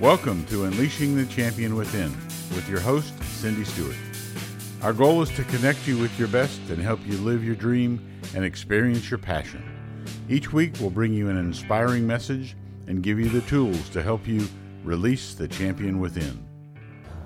Welcome to Unleashing the Champion Within with your host, Cindy Stewart. Our goal is to connect you with your best and help you live your dream and experience your passion. Each week, we'll bring you an inspiring message and give you the tools to help you release the champion within.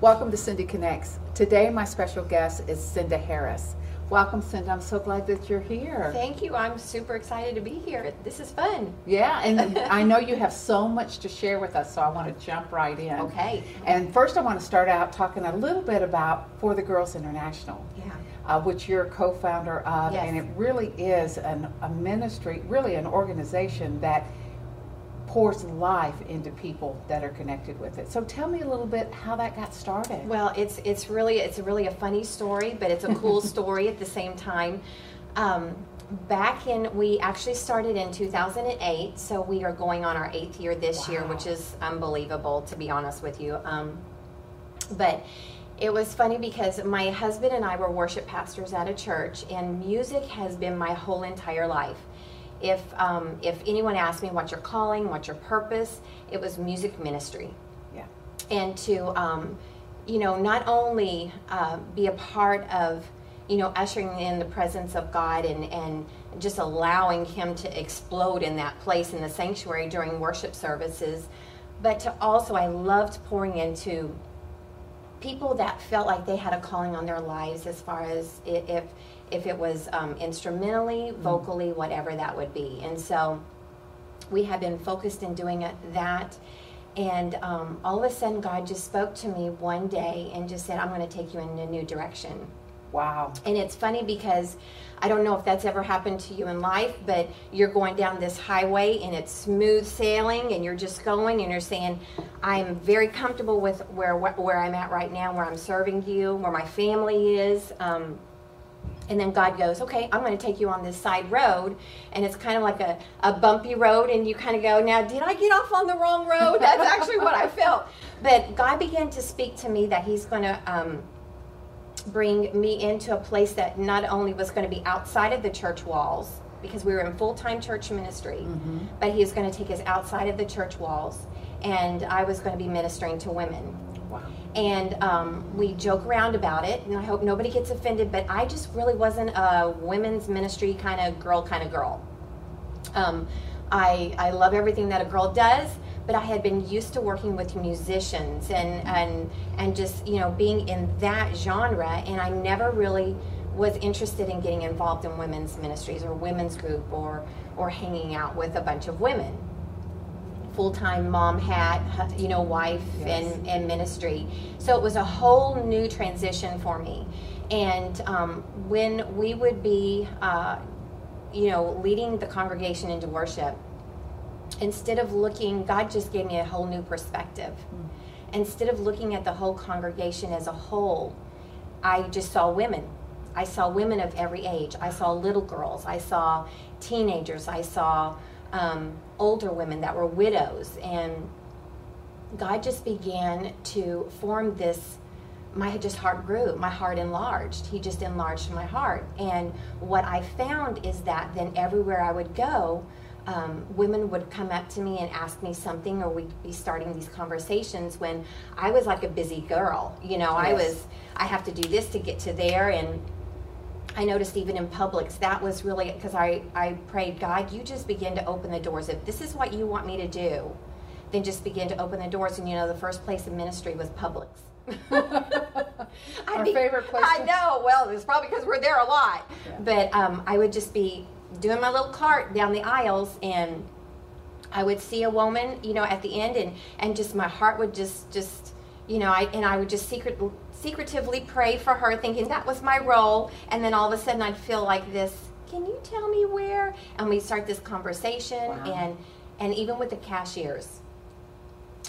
Welcome to Cindy Connects. Today, my special guest is Cinda Harris. Welcome, Cindy. I'm so glad that you're here. Thank you. I'm super excited to be here. This is fun. Yeah, and I know you have so much to share with us, so I want to jump right in. Okay. And first, I want to start out talking a little bit about For the Girls International. Yeah. Uh, which you're co-founder of, Yes. and it really is an, a ministry, really an organization that pours life into people that are connected with it. So tell me a little bit how that got started. Well, it's it's really it's really a funny story, but it's a cool story at the same time. Um, back in we actually started in 2008, so we are going on our eighth year this year, which is unbelievable to be honest with you. Um, but it was funny because my husband and I were worship pastors at a church, and music has been my whole entire life. If um, if anyone asked me what's your calling, what's your purpose, it was music ministry yeah. and to um, you know not only uh, be a part of you know ushering in the presence of god and and just allowing him to explode in that place in the sanctuary during worship services but to also i loved pouring into people that felt like they had a calling on their lives as far as if if it was um, instrumentally vocally whatever that would be and so we had been focused in doing that and um, all of a sudden god just spoke to me one day and just said i'm going to take you in a new direction Wow. and it's funny because I don't know if that's ever happened to you in life, but you're going down this highway and it's smooth sailing and you're just going and you're saying, I'm very comfortable with where where I'm at right now, where I'm serving you, where my family is. Um, and then God goes, okay, I'm going to take you on this side road. And it's kind of like a, a bumpy road. And you kind of go, now, did I get off on the wrong road? That's actually what I felt. But God began to speak to me that He's going to um, bring me into a place that not only was going to be outside of the church walls, because we were in full time church ministry, but He was going to take us outside of the church walls. And I was going to be ministering to women Wow. And um, we joke around about it and i hope nobody gets offended but i just really wasn't a women's ministry kind of girl kind of girl. Um, I, I love everything that a girl does but i had been used to working with musicians and, and, and just you know being in that genre and i never really was interested in getting involved in women's ministries or women's group or, or hanging out with a bunch of women full-time mom hat, you know, wife Yes. and, and ministry. So it was a whole new transition for me. And um, when we would be, uh, you know, leading the congregation into worship, instead of looking, God just gave me a whole new perspective. Instead of looking at the whole congregation as a whole, I just saw women. I saw women of every age. I saw little girls. I saw teenagers. I saw um, older women that were widows. And God just began to form this. My just heart grew. My heart enlarged. He just enlarged my heart. And what I found is that then everywhere I would go, um, women would come up to me and ask me something, or we'd be starting these conversations when I was like a busy girl. You know, I was, I have to do this to get to there. And I noticed even in Publix, that was really because I, I prayed, God, you just begin to open the doors. If this is what you want me to do, then just begin to open the doors. And you know, the first place in ministry was Publix. Our favorite place I know. Well, it's probably because we're there a lot. Yeah. But um, I would just be doing my little cart down the aisles and I would see a woman, you know, at the end, and and just my heart would just just you know, I and I would just secret secretively pray for her, thinking that was my role, and then all of a sudden I'd feel like this. Can you tell me where? And we start this conversation, Wow. and and even with the cashiers,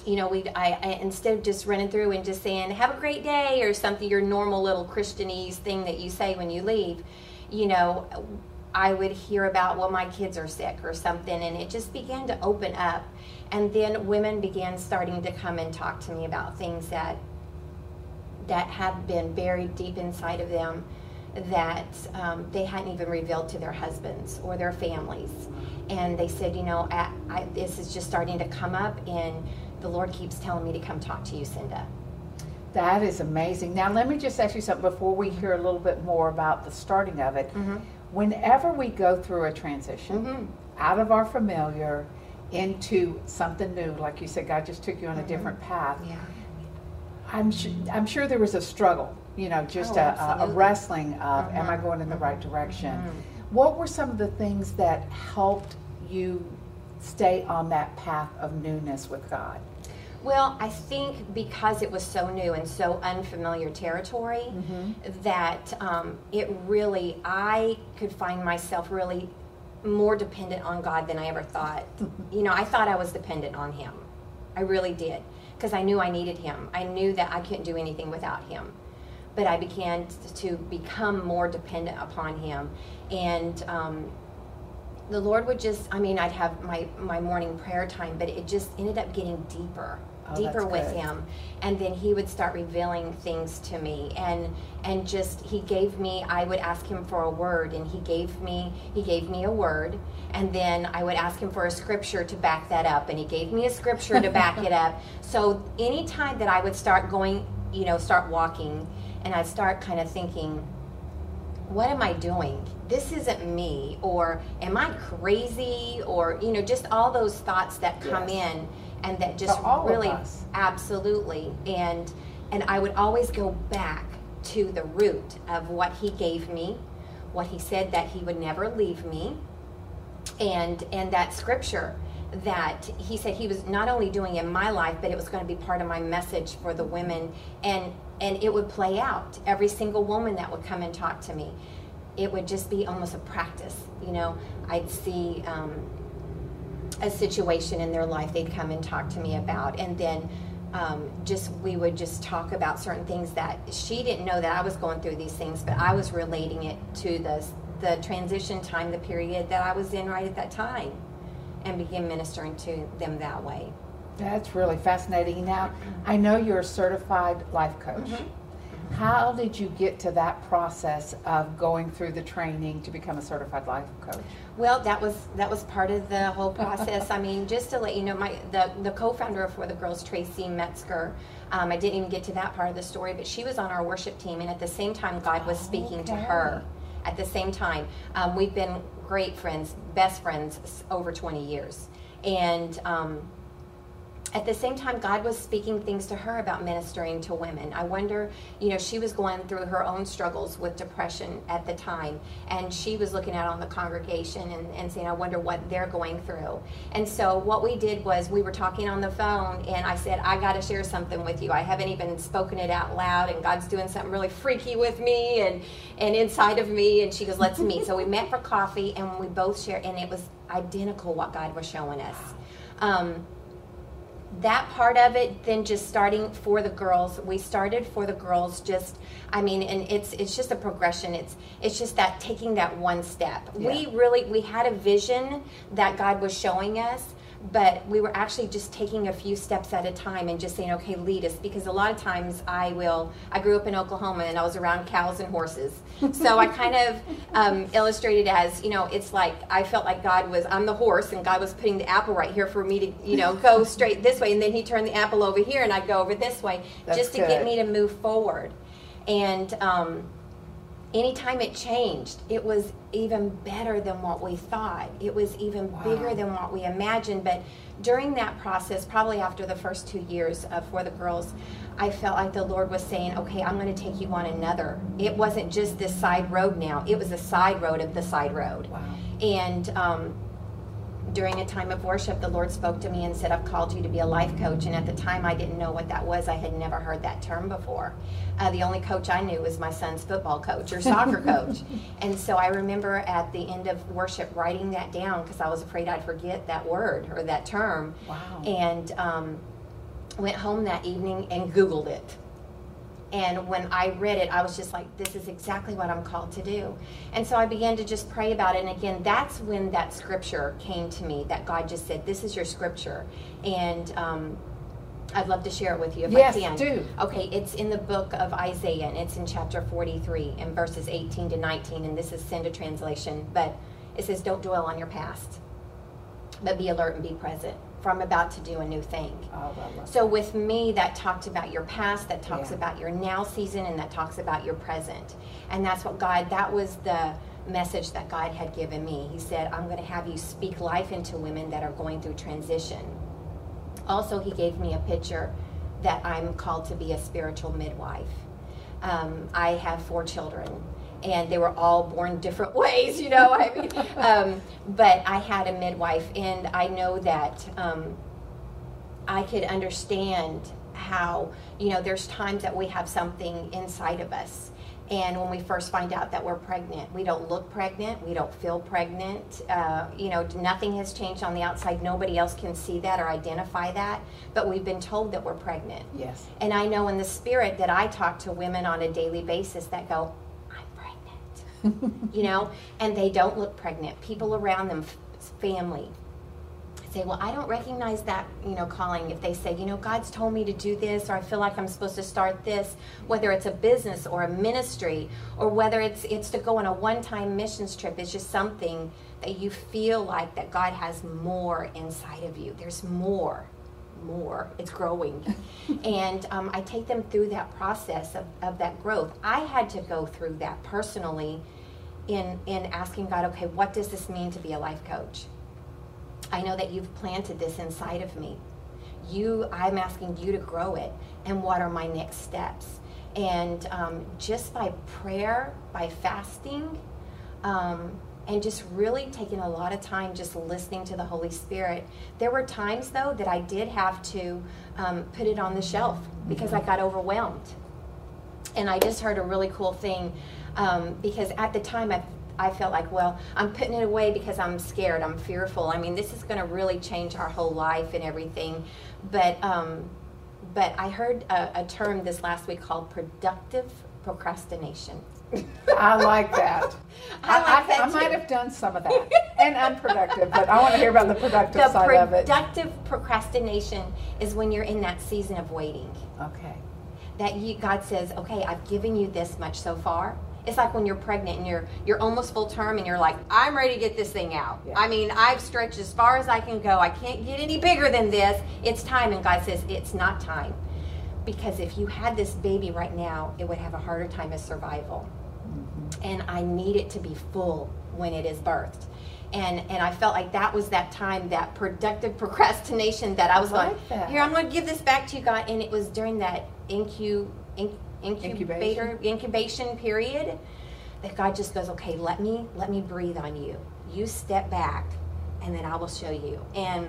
you know, we I, I instead of just running through and just saying "Have a great day" or something, your normal little Christianese thing that you say when you leave, you know, I would hear about well, my kids are sick or something, and it just began to open up, and then women began starting to come and talk to me about things that that had been buried deep inside of them that um, they hadn't even revealed to their husbands or their families. And they said, you know, I, I, this is just starting to come up, and the Lord keeps telling me to come talk to you, Cinda. That is amazing. Now, let me just ask you something before we hear a little bit more about the starting of it. Mm-hmm. Whenever we go through a transition Mhm. out of our familiar into something new, like you said, God just took you on a different path. Yeah. I'm su- I'm sure there was a struggle, you know, just Oh, a, a, wrestling of, am I Mhm. going in the right direction? Mhm. What were some of the things that helped you stay on that path of newness with God? Well, I think because it was so new and so unfamiliar territory, Mm-hmm. that um, it really, I could find myself really more dependent on God than I ever thought. you know, I thought I was dependent on Him. I really did. Because I knew I needed Him. I knew that I couldn't do anything without Him. But I began to become more dependent upon Him. And um, the Lord would just, I mean, I'd have my, my morning prayer time, but it just ended up getting deeper, Oh, deeper with good. Him. And then He would start revealing things to me. And, and just, He gave me, I would ask Him for a word, and He gave me, He gave me a word. And then I would ask Him for a scripture to back that up, and He gave me a scripture to back it up. So anytime that I would start going, you know, start walking, and I'd start kind of thinking, what am I doing? This isn't me. Or am I crazy? Or, you know, just all those thoughts that come Yes. in and that just all really absolutely. And and I would always go back to the root of what he gave me, what he said that he would never leave me, and and that scripture that he said he was not only doing in my life but it was going to be part of my message for the women. And and it would play out. Every single woman that would come and talk to me it would just be almost a practice you know? I'd see um, a situation in their life they'd come and talk to me about. And then um, just we would just talk about certain things that she didn't know that i was going through these things but i was relating it to the the transition time the period that i was in right at that time and begin ministering to them that way That's really fascinating. Now, I know you're a certified life coach. Mm-hmm. How did you get to that process of going through the training to become a certified life coach? Well, that was that was part of the whole process. I mean, just to let you know, my the the co-founder of For the Girls, Tracy Metzger. Um, I didn't even get to that part of the story, but she was on our worship team, and at the same time, God was speaking to her. At the same time, um, we've been great friends, best friends, over 20 years, and. Um, at the same time, God was speaking things to her about ministering to women. I wonder, you know, she was going through her own struggles with depression at the time, and she was looking out on the congregation and, and saying, I wonder what they're going through. And so, what we did was we were talking on the phone, and I said, I got to share something with you. I haven't even spoken it out loud, and God's doing something really freaky with me and, and inside of me. And she goes, Let's meet. So, we met for coffee, and we both shared, and it was identical what God was showing us. Um, that part of it then just starting for the girls. We started for the girls just i mean and it's it's just a progression. It's it's just that taking that one step. We really we had a vision that god was showing us but we were actually just taking a few steps at a time and just saying okay lead us because a lot of times i will i grew up in oklahoma and i was around cows and horses. So i kind of um, illustrated as you know it's like i felt like god was i'm the horse and god was putting the apple right here for me to you know go straight this way. And then he turned the apple over here and i'd go over this way That's just to get me to move forward. And um, anytime it changed, it was even better than what we thought. It was even Wow. bigger than what we imagined. But during that process, probably after the first two years of For the Girls, I felt like the Lord was saying, okay, I'm going to take you on another. It wasn't just this side road now, it was a side road of the side road. Wow. And um, during a time of worship, the Lord spoke to me and said, I've called you to be a life coach. And at the time, I didn't know what that was. I had never heard that term before. Uh, the only coach I knew was my son's football coach or soccer coach. And so I remember at the end of worship writing that down because I was afraid I'd forget that word or that term. Wow. And um, went home that evening and Googled it. And when I read it, I was just like, this is exactly what I'm called to do. And so I began to just pray about it. And again, that's when that scripture came to me that God just said, this is your scripture. And um, I'd love to share it with you if Yes, I can. do. Okay, it's in the book of Isaiah, and it's in chapter 43, and verses 18 to 19. And this is Cinda translation. But it says, don't dwell on your past, but be alert and be present. For I'm about to do a new thing. Oh, So with me, that talked about your past, that talks Yeah. about your now season, and that talks about your present. And that's what God, that was the message that God had given me. He said, I'm going to have you speak life into women that are going through transition. Also, He gave me a picture that I'm called to be a spiritual midwife. Um, I have four children. And they were all born different ways, you know. I mean, um, but I had a midwife, and I know that um, I could understand how, you know, there's times that we have something inside of us. And when we first find out that we're pregnant, we don't look pregnant, we don't feel pregnant. Uh, you know, nothing has changed on the outside. Nobody else can see that or identify that. But we've been told that we're pregnant. Yes. And I know in the spirit that I talk to women on a daily basis that go. you know, and they don't look pregnant. People around them, family, say, well, I don't recognize that, you know, calling. If they say, you know, God's told me to do this, or I feel like I'm supposed to start this, whether it's a business or a ministry, or whether it's it's to go on a one-time missions trip, it's just something that you feel like that God has more inside of you. There's more, more. It's growing, and um, I take them through that process of, of that growth. I had to go through that personally, in in asking God, okay, what does this mean to be a life coach? I know that you've planted this inside of me. You, I'm asking you to grow it. And what are my next steps? And um, just by prayer, by fasting, um, and just really taking a lot of time just listening to the Holy Spirit. There were times, though, that I did have to um, put it on the shelf because I got overwhelmed. And I just heard a really cool thing um, because at the time I I felt like, well, I'm putting it away because I'm scared, I'm fearful. I mean, this is going to really change our whole life and everything. But um, but I heard a, a term this last week called productive procrastination. I like that. I like that I, might have done some of that, and unproductive, but I want to hear about the productive The side of it. productive procrastination is when you're in that season of waiting. Okay. that you God says, okay, I've given you this much so far. It's like when you're pregnant and you're you're almost full term and you're like, I'm ready to get this thing out. Yeah. I mean, I've stretched as far as I can go. I can't get any bigger than this. It's time. And God says, it's not time. Because if you had this baby right now, it would have a harder time of survival. And I need it to be full when it is birthed. And and I felt like that was that time, that productive procrastination that I was I going, like that. here, I'm going to give this back to you, God. And it was during that incu, inc, incubator, incubation period that God just goes, okay, let me, let me breathe on you. You step back and then I will show you. And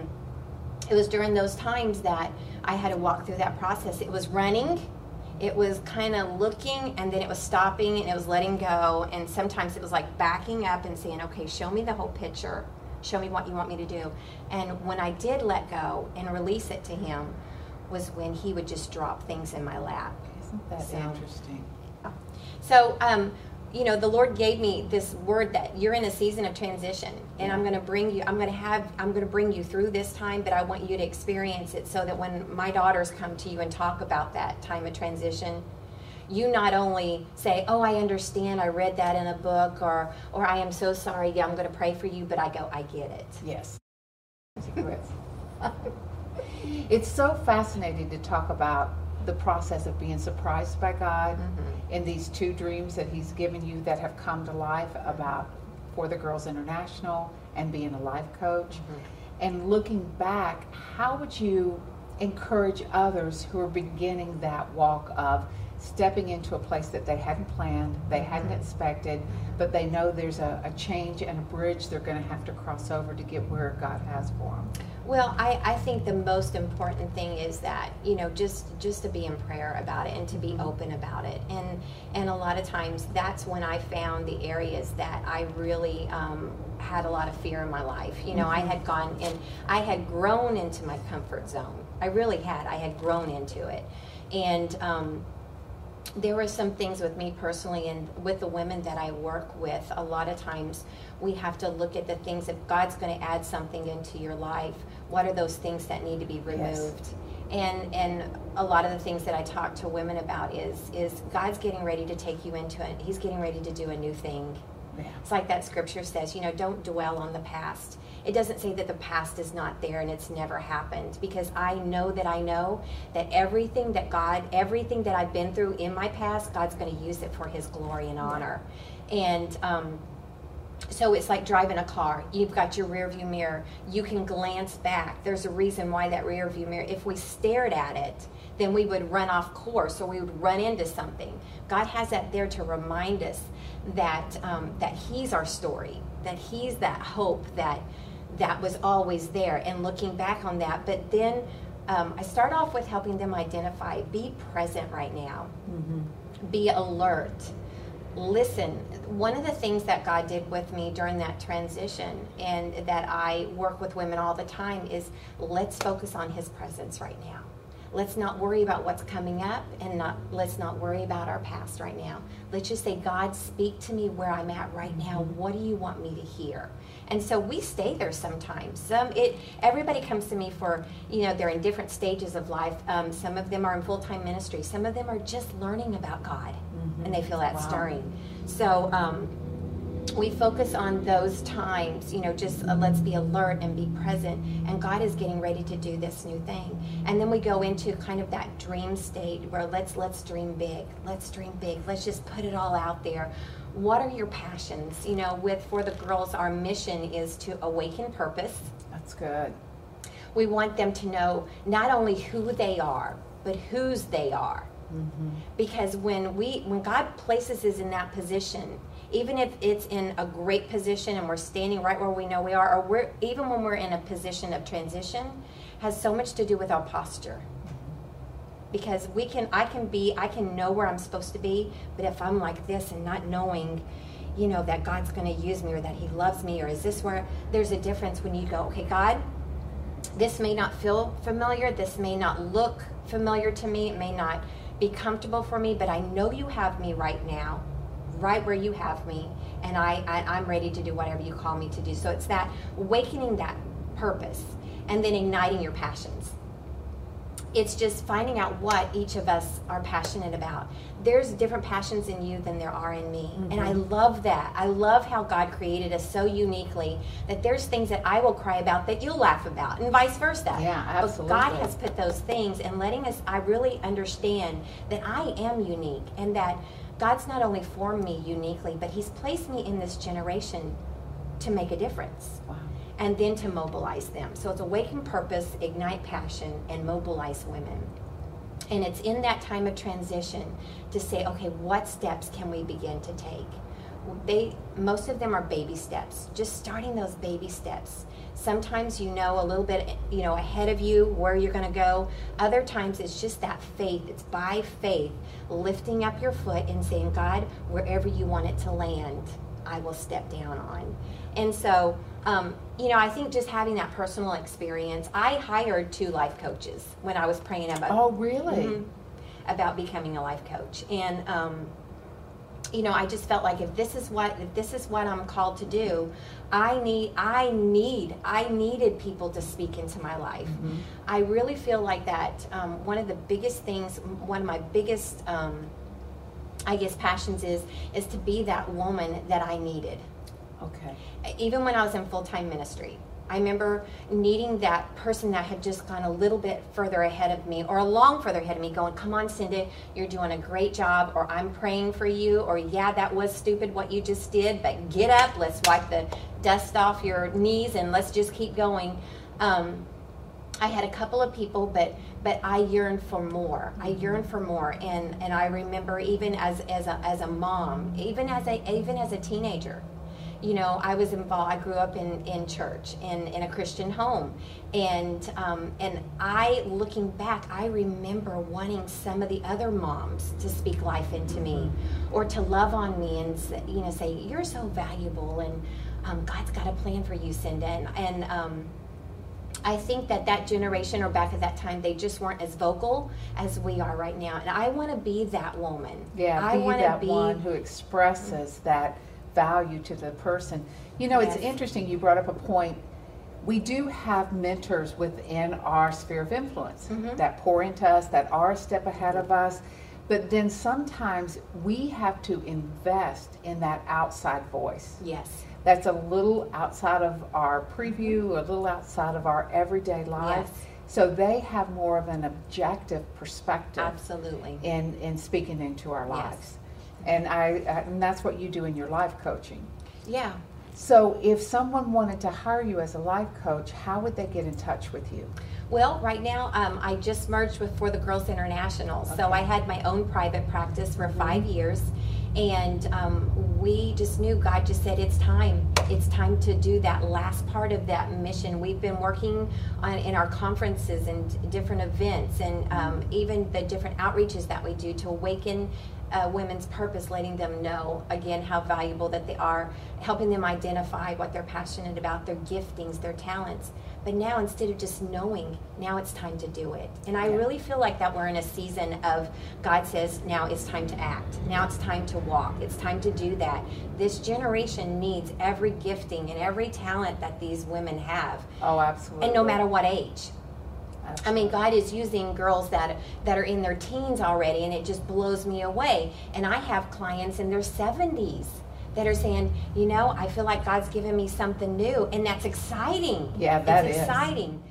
it was during those times that I had to walk through that process. It was running, it was kind of looking, and then it was stopping and it was letting go. And sometimes it was like backing up and saying, okay, show me the whole picture. Show me what you want me to do. And when I did let go and release it to Him, was when He would just drop things in my lap. Isn't that So- interesting? So, um, you know, the Lord gave me this word that you're in a season of transition, and I'm going to bring you. I'm going to have. I'm going to bring you through this time, but I want you to experience it so that when my daughters come to you and talk about that time of transition, you not only say, "Oh, I understand. I read that in a book," or "or I am so sorry. Yeah, I'm going to pray for you," but I go, "I get it." Yes. it's so fascinating to talk about the process of being surprised by God mm-hmm. in these two dreams that He's given you that have come to life about For the Girls International and being a life coach. Mm-hmm. And looking back, how would you encourage others who are beginning that walk of stepping into a place that they hadn't planned, they hadn't mm-hmm. expected, but they know there's a, a change and a bridge they're going to have to cross over to get where God has for them? Well, I, I think the most important thing is that you know just just to be in prayer about it and to be open about it, and and a lot of times that's when I found the areas that I really um, had a lot of fear in my life. You know, I had gone in, I had grown into my comfort zone. I really had. I had grown into it, and. Um, there were some things with me personally and with the women that I work with. A lot of times we have to look at the things if God's going to add something into your life, what are those things that need to be removed? And and a lot of the things that I talk to women about is is God's getting ready to take you into it. He's getting ready to do a new thing. It's like that scripture says, you know, don't dwell on the past. It doesn't say that the past is not there and it's never happened because I know that I know that everything that God, everything that I've been through in my past, God's going to use it for His glory and honor. And um, so it's like driving a car. You've got your rear view mirror. You can glance back. There's a reason why that rear view mirror, if we stared at it, then we would run off course or we would run into something. God has that there to remind us that um, that He's our story, that He's that hope that that was always there, and looking back on that. But then um, I start off with helping them identify, be present right now, mm-hmm. be alert listen. One of the things that God did with me during that transition and that I work with women all the time is let's focus on His presence right now. Let's not worry about what's coming up and not let's not worry about our past right now. Let's just say, God, speak to me where I'm at right now. What do you want me to hear? And so we stay there sometimes. Some it everybody comes to me for you know they're in different stages of life. Um, some of them are in full time ministry. Some of them are just learning about God, mm-hmm. and they feel that wow. stirring. So. Um, we focus on those times, you know, just uh, let's be alert and be present. And God is getting ready to do this new thing. And then we go into kind of that dream state where let's let's dream big. Let's dream big. Let's just put it all out there what are your passions? You know, with For the Girls, our mission is to awaken purpose. That's good. We want them to know not only who they are, but whose they are. Mm-hmm. Because when we when God places us in that position, even if it's in a great position and we're standing right where we know we are, or we're even when we're in a position of transition, has so much to do with our posture. Because we can i can be i can know where i'm supposed to be but if i'm like this and not knowing you know that god's going to use me or that he loves me or is this where there's a difference when you go okay god this may not feel familiar this may not look familiar to me it may not be comfortable for me but i know you have me right now right where you have me and I, I i'm ready to do whatever you call me to do so it's that awakening that purpose and then igniting your passions it's just finding out what each of us are passionate about. There's different passions in you than there are in me. Mm-hmm. And I mm-hmm. love that. I love how God created us so uniquely that there's things that I will cry about that you'll laugh about, and vice versa. Yeah, absolutely. But God has put those things and letting us, I really understand that I am unique and that God's not only formed me uniquely, but He's placed me in this generation to make a difference. Wow and then to mobilize them. So it's awaken purpose, ignite passion, and mobilize women. And it's in that time of transition to say, okay, what steps can we begin to take? They most of them are baby steps, just starting those baby steps. Sometimes you know a little bit, you know, ahead of you where you're going to go. Other times it's just that faith. It's by faith, lifting up your foot and saying, God, wherever you want it to land, I will step down on. And so um, you know, I think just having that personal experience. I hired two life coaches when I was praying about. Oh, really? Mm-hmm, about becoming a life coach, and um, you know, I just felt like if this is what if this is what I'm called to do, I need I need I needed people to speak into my life. Mm-hmm. I really feel like that. Um, one of the biggest things, one of my biggest, um, I guess, passions is is to be that woman that I needed. Okay. Even when I was in full time ministry, I remember needing that person that had just gone a little bit further ahead of me or a long further ahead of me, going, Come on, Cindy, you're doing a great job, or I'm praying for you, or yeah, that was stupid what you just did, but get up, let's wipe the dust off your knees and let's just keep going. Um, I had a couple of people, but but I yearned for more. I yearned for more, and and I remember even as as a, as a mom, even as a even as a teenager, you know, I was involved. I grew up in, in church in, in a Christian home, and um, and I looking back, I remember wanting some of the other moms to speak life into me, or to love on me and you know say you're so valuable and um, God's got a plan for you, Cinda, and, and um, I think that that generation or back at that time, they just weren't as vocal as we are right now. And I want to be that woman. Yeah, I want to be that one who expresses that value to the person. You know, yes. it's interesting you brought up a point. We do have mentors within our sphere of influence mm-hmm. that pour into us, that are a step ahead of us. But then sometimes we have to invest in that outside voice. Yes. That's a little outside of our preview, a little outside of our everyday life. Yes. So they have more of an objective perspective Absolutely. in, in speaking into our lives. Yes. And I, and that's what you do in your life coaching. Yeah. So if someone wanted to hire you as a life coach, how would they get in touch with you? Well, right now, um, I just merged with For the Girls International. So Okay. Mm-hmm. I had my own private practice for five years. And um, we just knew God just said, it's time. It's time to do that last part of that mission. We've been working on in our conferences and different events and um, even the different outreaches that we do to awaken uh, women's purpose, letting them know again how valuable that they are, helping them identify what they're passionate about, their giftings, their talents. But now instead of just knowing, now it's time to do it. And I Yeah. really feel like that we're in a season of God says, now it's time to act. Now it's time to walk. It's time to do that. This generation needs every gifting and every talent that these women have. Oh, absolutely. And no matter what age. I mean, God is using girls that that are in their teens already, and it just blows me away. And I have clients in their seventies that are saying, you know, I feel like God's given me something new, and that's exciting. Yeah, that it's is. exciting.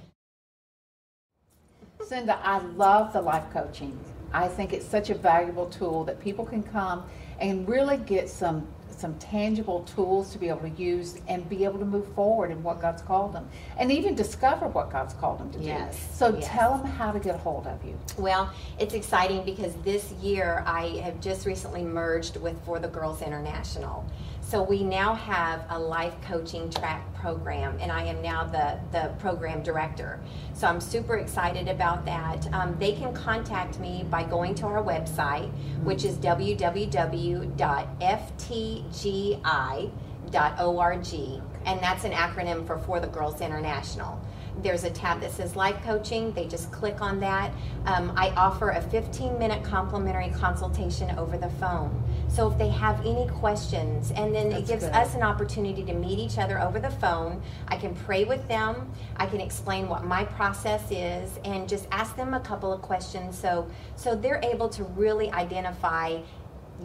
Cinda, I love the life coaching. I think it's such a valuable tool that people can come and really get some some tangible tools to be able to use and be able to move forward in what God's called them and even discover what God's called them to do. So yes. tell them how to get a hold of you. Well, it's exciting because this year I have just recently merged with For the Girls International. So we now have a life coaching track program, and I am now the, the program director. So I'm super excited about that. Um, they can contact me by going to our website, which is www.ftgi.org, and that's an acronym for For the Girls International. There's a tab that says Life Coaching. They just click on that. Um, I offer a 15 minute complimentary consultation over the phone. So if they have any questions, and then it gives good. us an opportunity to meet each other over the phone. I can pray with them. I can explain what my process is, and just ask them a couple of questions. So so they're able to really identify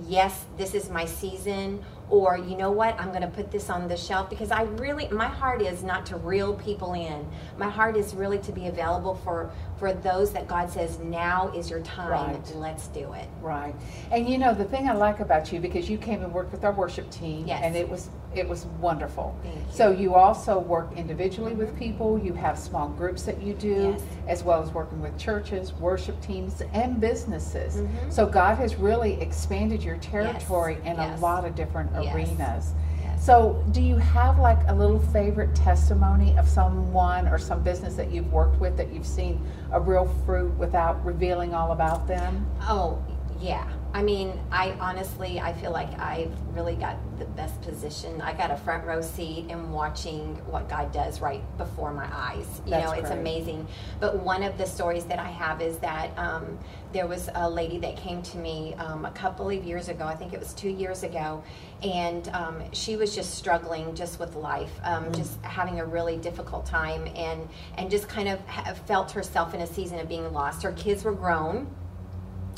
yes, this is my season, or you know what, I'm going to put this on the shelf because I really, my heart is not to reel people in. My heart is really to be available for for those that God says now is your time. Right. Let's do it. Right. And you know the thing I like about you because you came and worked with our worship team Yes. and it was it was wonderful. You. So you also work individually with people, you have small groups that you do Yes. as well as working with churches, worship teams and businesses. Mhm. So God has really expanded your territory in Yes. a lot of different Yes. arenas. Yes. So, do you have like a little favorite testimony of someone or some business that you've worked with that you've seen a real fruit without revealing all about them? Oh, yeah. I mean, I honestly, I feel like I've really got the best position. I got a front row seat in watching what God does right before my eyes. You That's know, it's great. amazing. But one of the stories that I have is that um, there was a lady that came to me um, a couple of years ago. I think it was two years ago, and um, she was just struggling just with life, um, just having a really difficult time, and and just kind of ha- felt herself in a season of being lost. Her kids were grown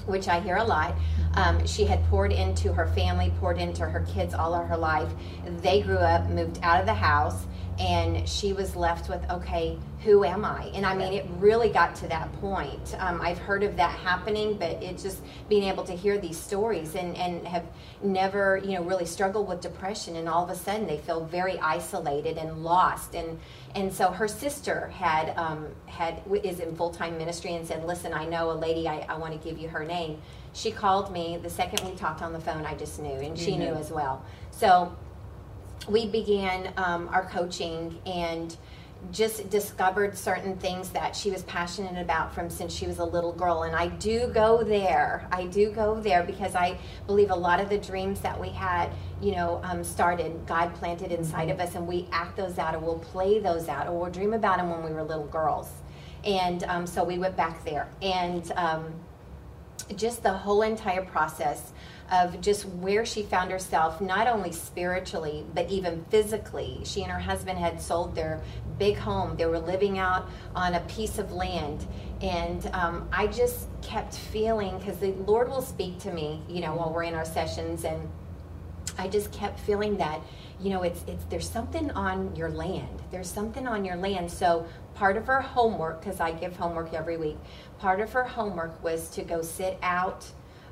which I hear a lot. Um, she had poured into her family, poured into her kids all of her life. They grew up, moved out of the house, and she was left with, okay, who am I? And I mean, it really got to that point. Um, I've heard of that happening, but it's just being able to hear these stories and, and have never, you know, really struggled with depression, and all of a sudden they feel very isolated and lost. And and so her sister had um, had is in full time ministry and said, "Listen, I know a lady. I, I want to give you her name." She called me the second we talked on the phone. I just knew, and she knew knew. as well. So we began um, our coaching and just discovered certain things that she was passionate about from since she was a little girl. And i do go there. I do go there because i believe a lot of the dreams that we had you know um, started god planted inside of us and we act those out or we'll play those out or we'll dream about them when we were little girls. And um, so we went back there. And um, just the whole entire process of just where she found herself, not only spiritually, but even physically. She and her husband had sold their big home, they were living out on a piece of land. And um, I just kept feeling, because the Lord will speak to me, you know, while we're in our sessions, and I just kept feeling that you know, it's it's there's something on your land. There's something on your land. So part of her homework, because I give homework every week, part of her homework was to go sit out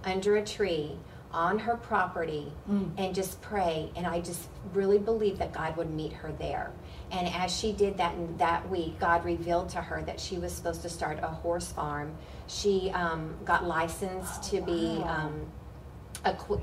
under a tree on her property mm. and just pray. And I just really believe that God would meet her there. And as she did that in that week, God revealed to her that she was supposed to start a horse farm. She um, got licensed to be. Um,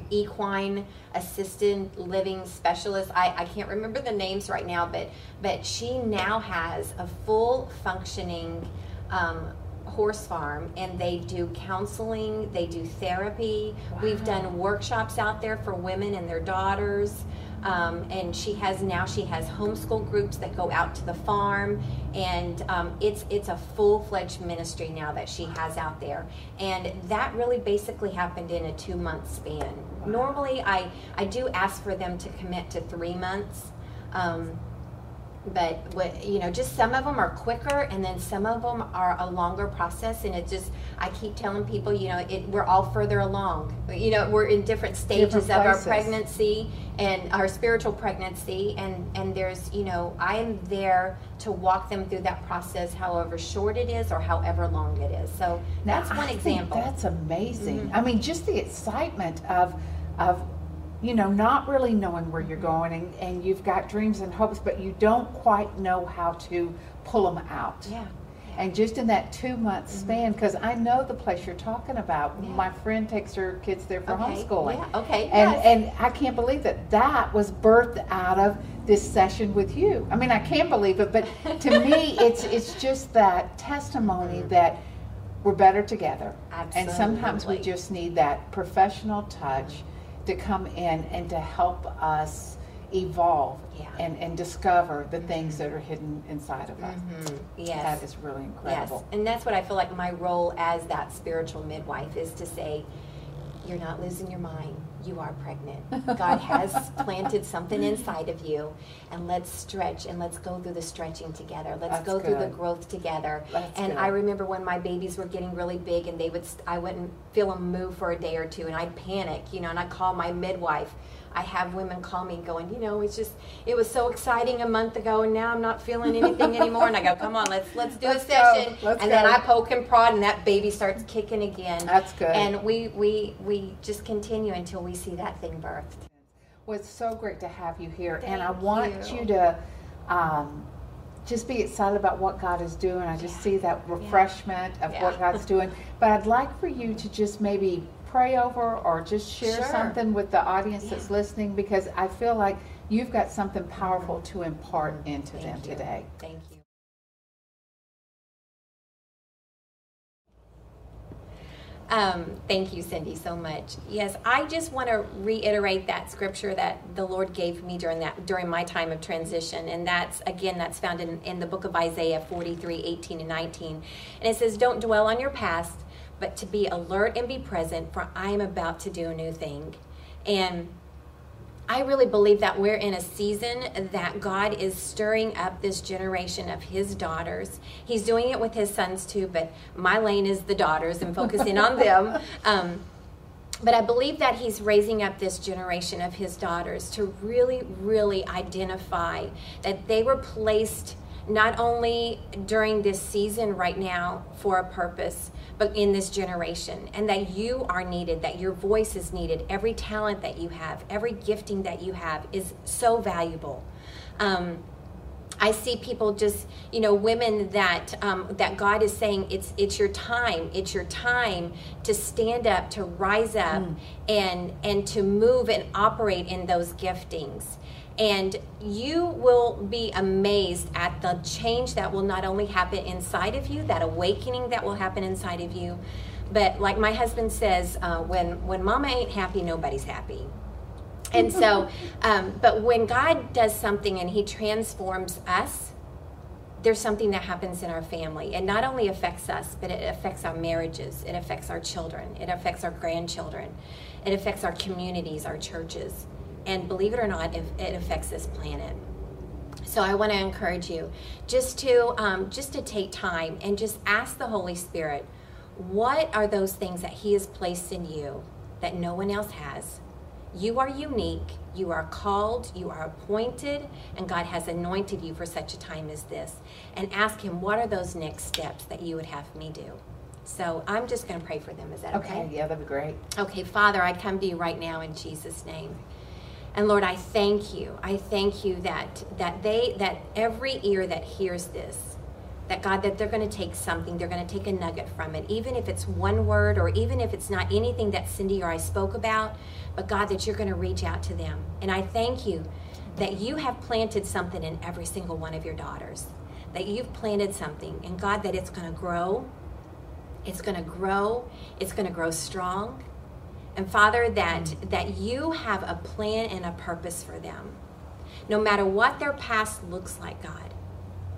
equine assistant living specialist. I, I can't remember the names right now, but but she now has a full functioning um, horse farm and they do counseling, they do therapy. Wow. We've done workshops out there for women and their daughters. Um, and she has now she has homeschool groups that go out to the farm and um, it's it's a full-fledged ministry now that she has out there and that really basically happened in a two-month span wow. normally i i do ask for them to commit to three months um, but what you know just some of them are quicker and then some of them are a longer process and it just i keep telling people you know it, we're all further along. You know we're in different stages different of our pregnancy and our spiritual pregnancy and and there's you know i am there to walk them through that process however short it is or however long it is. So now, that's one I example. that's amazing. Mm-hmm. i mean just the excitement of of you know, not really knowing where you're going and, and you've got dreams and hopes, but you don't quite know how to pull them out. Yeah. And just in that two month mm-hmm. span, because I know the place you're talking about. Yeah. My friend takes her kids there for okay. homeschooling. Yeah. Okay. And yes. and I can't believe that that was birthed out of this session with you. I mean, I can't believe it, but to me, it's it's just that testimony mm-hmm. that we're better together. Absolutely. And sometimes we just need that professional touch to come in and to help us evolve yeah. and, and discover the mm-hmm. things that are hidden inside of us. Mm-hmm. Yes. That is really incredible. Yes. And that's what I feel like my role as that spiritual midwife is to say, you're not losing your mind you are pregnant. God has planted something inside of you, and let's stretch and let's go through the stretching together. Let's That's go good. through the growth together. That's and good. I remember when my babies were getting really big, and they would, I wouldn't feel them move for a day or two, and I'd panic, you know, and I'd call my midwife I have women call me going, you know, it's just it was so exciting a month ago, and now I'm not feeling anything anymore. And I go, come on, let's let's do let's a session. and go. then I poke and prod, and that baby starts kicking again. That's good. And we we we just continue until we see that thing birthed. Well, it's so great to have you here, Thank and I want you, you to. Um, just be excited about what God is doing. I just yeah. see that refreshment yeah. of yeah. what God's doing. But I'd like for you to just maybe pray over or just share sure. something with the audience yeah. that's listening because I feel like you've got something powerful to impart into Thank them you. today. Thank you. Um, thank you, Cindy, so much. Yes, I just want to reiterate that scripture that the Lord gave me during that during my time of transition, and that's again that's found in, in the book of Isaiah 43, 18 and 19. And it says, Don't dwell on your past, but to be alert and be present, for I am about to do a new thing. And I really believe that we're in a season that God is stirring up this generation of His daughters. He's doing it with His sons too, but my lane is the daughters and focusing on them. Um, but I believe that He's raising up this generation of His daughters to really, really identify that they were placed not only during this season right now for a purpose, but in this generation, and that you are needed, that your voice is needed. Every talent that you have, every gifting that you have is so valuable. Um, I see people just, you know, women that um, that God is saying it's it's your time, it's your time to stand up, to rise up, mm. and and to move and operate in those giftings and you will be amazed at the change that will not only happen inside of you that awakening that will happen inside of you. But like my husband says uh, when when mama ain't happy nobody's happy. And so um, but when god does something and he transforms us there's something that happens in our family. It not only affects us, but it affects our marriages, it affects our children, it affects our grandchildren, it affects our communities, our churches. And believe it or not, it, it affects this planet. So I want to encourage you just to um, just to take time and just ask the Holy Spirit, what are those things that He has placed in you that no one else has? You are unique, you are called, you are appointed, and God has anointed you for such a time as this. And ask Him, what are those next steps that you would have me do? So I'm just going to pray for them. Is that okay? Okay, yeah, that'd be great. Okay, Father, I come to you right now in Jesus' name. And Lord, I thank you. I thank you that that they that every ear that hears this, that God, that they're going to take something, they're going to take a nugget from it, even if it's one word or even if it's not anything that Cindy or I spoke about, but God, that you're going to reach out to them. And I thank you that you have planted something in every single one of your daughters, that you've planted something, and God, that it's going to grow, it's going to grow, it's going to grow strong. And Father, that, that you have a plan and a purpose for them. No matter what their past looks like, God,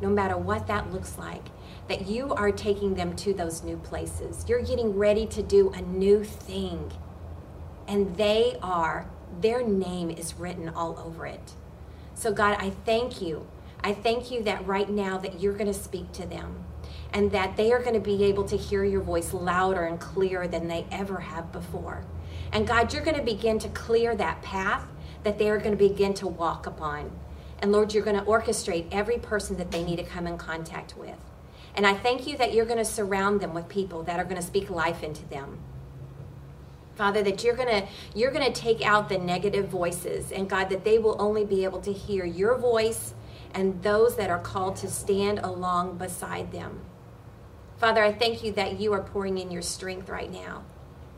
no matter what that looks like, that you are taking them to those new places. You're getting ready to do a new thing. And they are, their name is written all over it. So, God, I thank you. I thank you that right now that you're going to speak to them and that they are going to be able to hear your voice louder and clearer than they ever have before. And God, you're going to begin to clear that path that they are going to begin to walk upon. And Lord, you're going to orchestrate every person that they need to come in contact with. And I thank you that you're going to surround them with people that are going to speak life into them. Father, that you're going to you're going to take out the negative voices and God that they will only be able to hear your voice and those that are called to stand along beside them. Father, I thank you that you are pouring in your strength right now.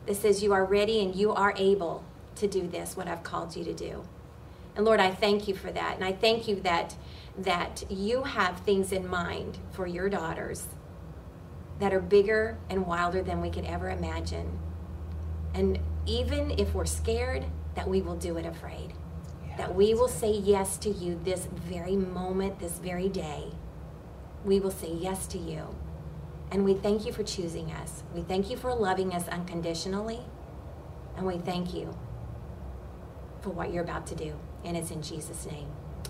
This says you are ready and you are able to do this what I've called you to do. And Lord, I thank you for that. And I thank you that that you have things in mind for your daughters that are bigger and wilder than we could ever imagine. And even if we're scared, that we will do it afraid. Yeah. That we will say yes to you this very moment, this very day. We will say yes to you. And we thank you for choosing us. We thank you for loving us unconditionally. And we thank you for what you're about to do. And it's in Jesus' name.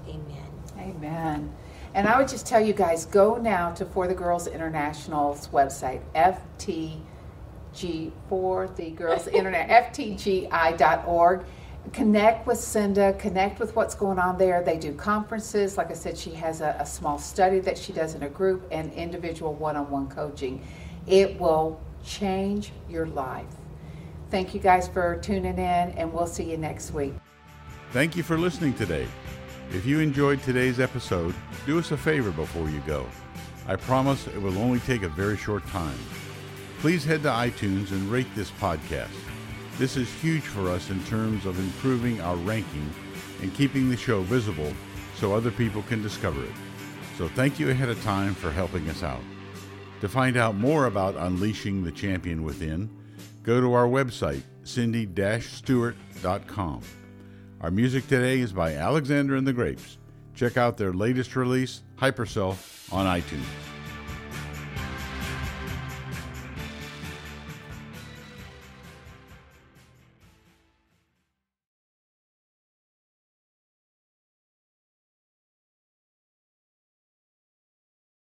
Amen. Amen. And I would just tell you guys go now to For the Girls International's website, FTG, for the Girls Internet, FTGI.org. Connect with Cinda, connect with what's going on there. They do conferences. Like I said, she has a, a small study that she does in a group and individual one on one coaching. It will change your life. Thank you guys for tuning in, and we'll see you next week. Thank you for listening today. If you enjoyed today's episode, do us a favor before you go. I promise it will only take a very short time. Please head to iTunes and rate this podcast. This is huge for us in terms of improving our ranking and keeping the show visible so other people can discover it. So thank you ahead of time for helping us out. To find out more about Unleashing the Champion Within, go to our website, cindy-stewart.com. Our music today is by Alexander and the Grapes. Check out their latest release, Hyperself, on iTunes.